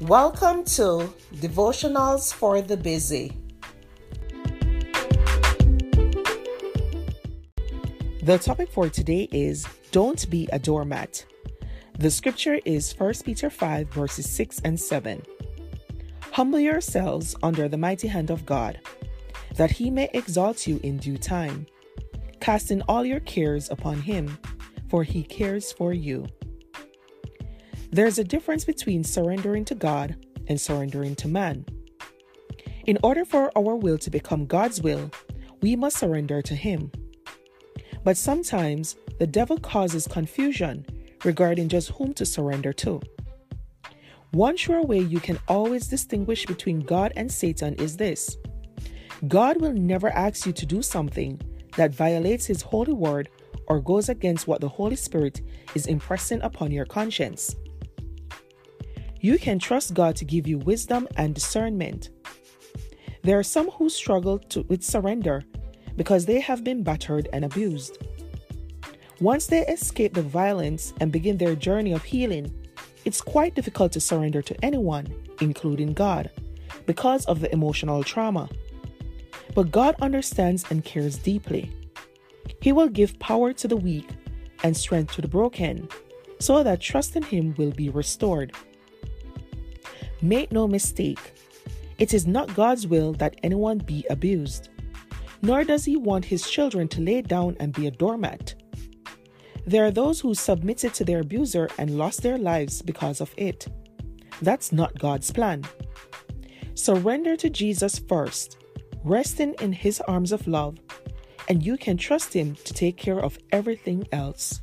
Welcome to Devotionals for the Busy. The topic for today is Don't be a doormat. The scripture is 1 Peter 5, verses 6 and 7. Humble yourselves under the mighty hand of God, that he may exalt you in due time, casting all your cares upon him, for he cares for you. There's a difference between surrendering to God and surrendering to man. In order for our will to become God's will, we must surrender to Him. But sometimes the devil causes confusion regarding just whom to surrender to. One sure way you can always distinguish between God and Satan is this God will never ask you to do something that violates His holy word or goes against what the Holy Spirit is impressing upon your conscience. You can trust God to give you wisdom and discernment. There are some who struggle to, with surrender because they have been battered and abused. Once they escape the violence and begin their journey of healing, it's quite difficult to surrender to anyone, including God, because of the emotional trauma. But God understands and cares deeply. He will give power to the weak and strength to the broken, so that trust in Him will be restored. Make no mistake, it is not God's will that anyone be abused, nor does He want His children to lay down and be a doormat. There are those who submitted to their abuser and lost their lives because of it. That's not God's plan. Surrender to Jesus first, resting in His arms of love, and you can trust Him to take care of everything else.